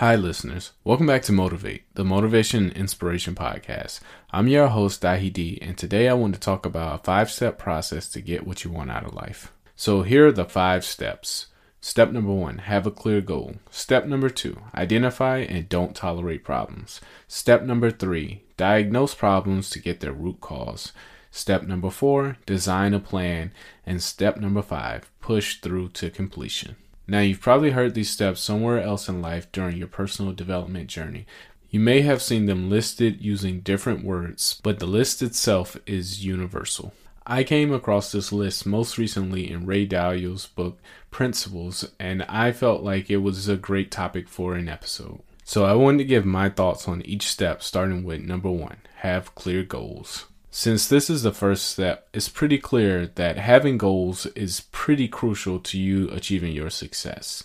Hi, listeners. Welcome back to Motivate, the Motivation and Inspiration Podcast. I'm your host, Dahi and today I want to talk about a five step process to get what you want out of life. So, here are the five steps. Step number one, have a clear goal. Step number two, identify and don't tolerate problems. Step number three, diagnose problems to get their root cause. Step number four, design a plan. And step number five, push through to completion. Now, you've probably heard these steps somewhere else in life during your personal development journey. You may have seen them listed using different words, but the list itself is universal. I came across this list most recently in Ray Dalio's book Principles, and I felt like it was a great topic for an episode. So I wanted to give my thoughts on each step, starting with number one have clear goals. Since this is the first step, it's pretty clear that having goals is pretty crucial to you achieving your success.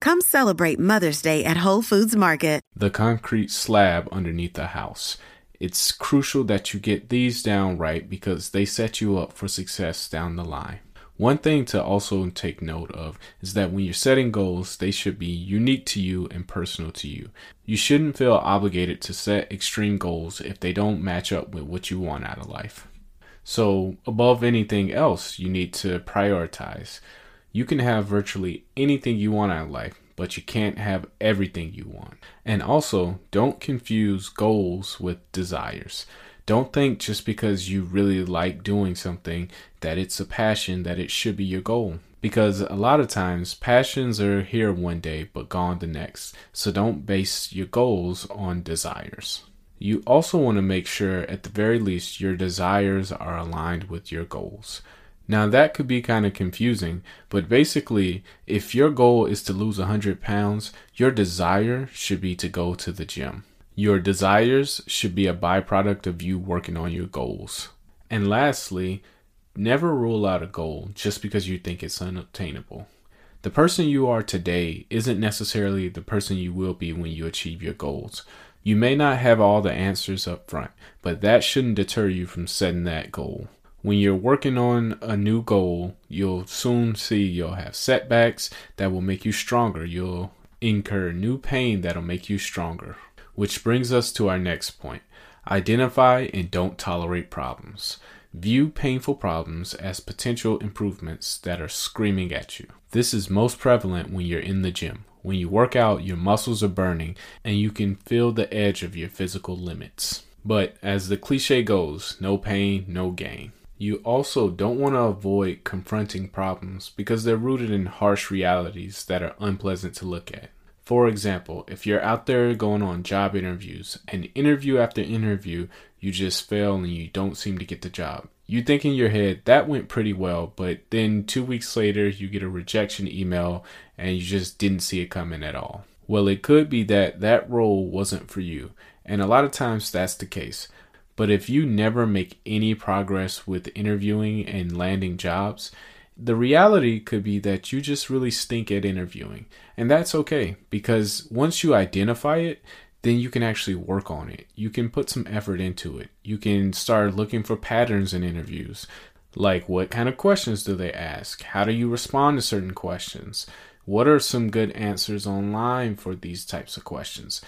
Come celebrate Mother's Day at Whole Foods Market. the concrete slab underneath the house. It's crucial that you get these down right because they set you up for success down the line. One thing to also take note of is that when you're setting goals, they should be unique to you and personal to you. You shouldn't feel obligated to set extreme goals if they don't match up with what you want out of life. So, above anything else, you need to prioritize. You can have virtually anything you want out of life, but you can't have everything you want. And also, don't confuse goals with desires. Don't think just because you really like doing something that it's a passion that it should be your goal. Because a lot of times, passions are here one day but gone the next. So don't base your goals on desires. You also want to make sure, at the very least, your desires are aligned with your goals. Now, that could be kind of confusing, but basically, if your goal is to lose 100 pounds, your desire should be to go to the gym. Your desires should be a byproduct of you working on your goals. And lastly, never rule out a goal just because you think it's unattainable. The person you are today isn't necessarily the person you will be when you achieve your goals. You may not have all the answers up front, but that shouldn't deter you from setting that goal. When you're working on a new goal, you'll soon see you'll have setbacks that will make you stronger. You'll incur new pain that'll make you stronger. Which brings us to our next point identify and don't tolerate problems. View painful problems as potential improvements that are screaming at you. This is most prevalent when you're in the gym. When you work out, your muscles are burning and you can feel the edge of your physical limits. But as the cliche goes, no pain, no gain. You also don't want to avoid confronting problems because they're rooted in harsh realities that are unpleasant to look at. For example, if you're out there going on job interviews and interview after interview, you just fail and you don't seem to get the job. You think in your head that went pretty well, but then two weeks later you get a rejection email and you just didn't see it coming at all. Well, it could be that that role wasn't for you, and a lot of times that's the case. But if you never make any progress with interviewing and landing jobs, the reality could be that you just really stink at interviewing. And that's okay because once you identify it, then you can actually work on it. You can put some effort into it. You can start looking for patterns in interviews. Like what kind of questions do they ask? How do you respond to certain questions? What are some good answers online for these types of questions?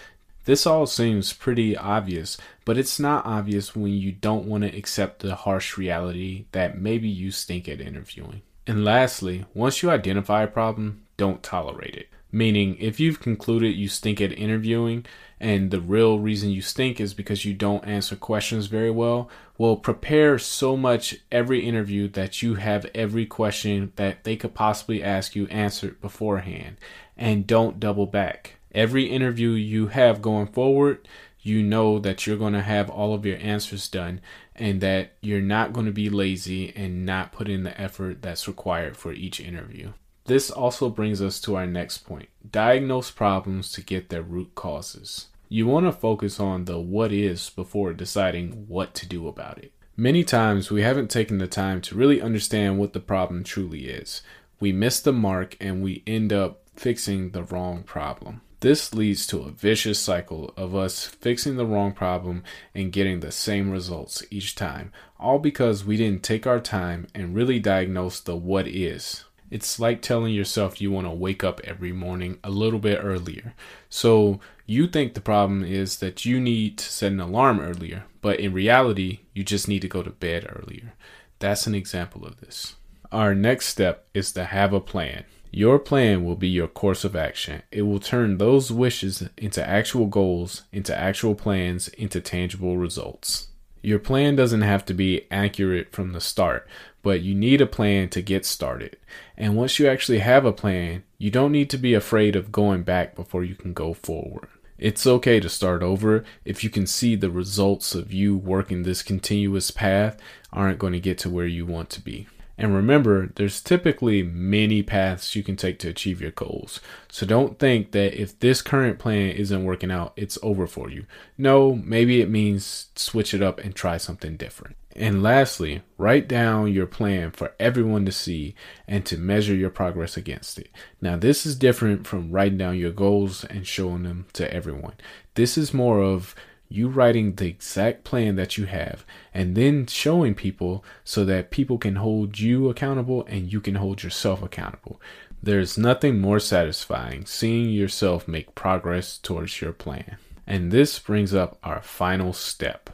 This all seems pretty obvious, but it's not obvious when you don't want to accept the harsh reality that maybe you stink at interviewing. And lastly, once you identify a problem, don't tolerate it. Meaning, if you've concluded you stink at interviewing and the real reason you stink is because you don't answer questions very well, well, prepare so much every interview that you have every question that they could possibly ask you answered beforehand. And don't double back. Every interview you have going forward, you know that you're going to have all of your answers done and that you're not going to be lazy and not put in the effort that's required for each interview. This also brings us to our next point diagnose problems to get their root causes. You want to focus on the what is before deciding what to do about it. Many times we haven't taken the time to really understand what the problem truly is. We miss the mark and we end up fixing the wrong problem. This leads to a vicious cycle of us fixing the wrong problem and getting the same results each time, all because we didn't take our time and really diagnose the what is. It's like telling yourself you want to wake up every morning a little bit earlier. So you think the problem is that you need to set an alarm earlier, but in reality, you just need to go to bed earlier. That's an example of this. Our next step is to have a plan. Your plan will be your course of action. It will turn those wishes into actual goals, into actual plans, into tangible results. Your plan doesn't have to be accurate from the start, but you need a plan to get started. And once you actually have a plan, you don't need to be afraid of going back before you can go forward. It's okay to start over if you can see the results of you working this continuous path aren't going to get to where you want to be. And remember, there's typically many paths you can take to achieve your goals. So don't think that if this current plan isn't working out, it's over for you. No, maybe it means switch it up and try something different. And lastly, write down your plan for everyone to see and to measure your progress against it. Now, this is different from writing down your goals and showing them to everyone. This is more of you writing the exact plan that you have and then showing people so that people can hold you accountable and you can hold yourself accountable. There's nothing more satisfying seeing yourself make progress towards your plan. And this brings up our final step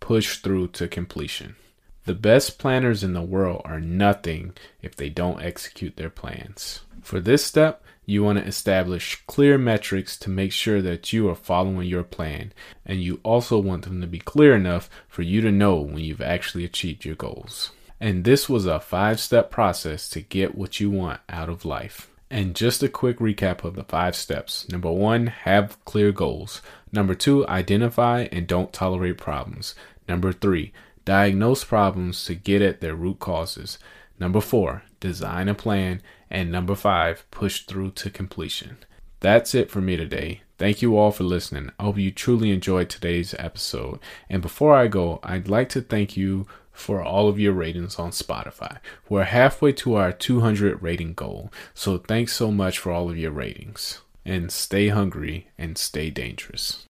push through to completion. The best planners in the world are nothing if they don't execute their plans. For this step, you want to establish clear metrics to make sure that you are following your plan, and you also want them to be clear enough for you to know when you've actually achieved your goals. And this was a five step process to get what you want out of life. And just a quick recap of the five steps. Number one, have clear goals. Number two, identify and don't tolerate problems. Number three, diagnose problems to get at their root causes. Number four, design a plan. And number five, push through to completion. That's it for me today. Thank you all for listening. I hope you truly enjoyed today's episode. And before I go, I'd like to thank you for all of your ratings on Spotify. We're halfway to our 200 rating goal. So thanks so much for all of your ratings. And stay hungry and stay dangerous.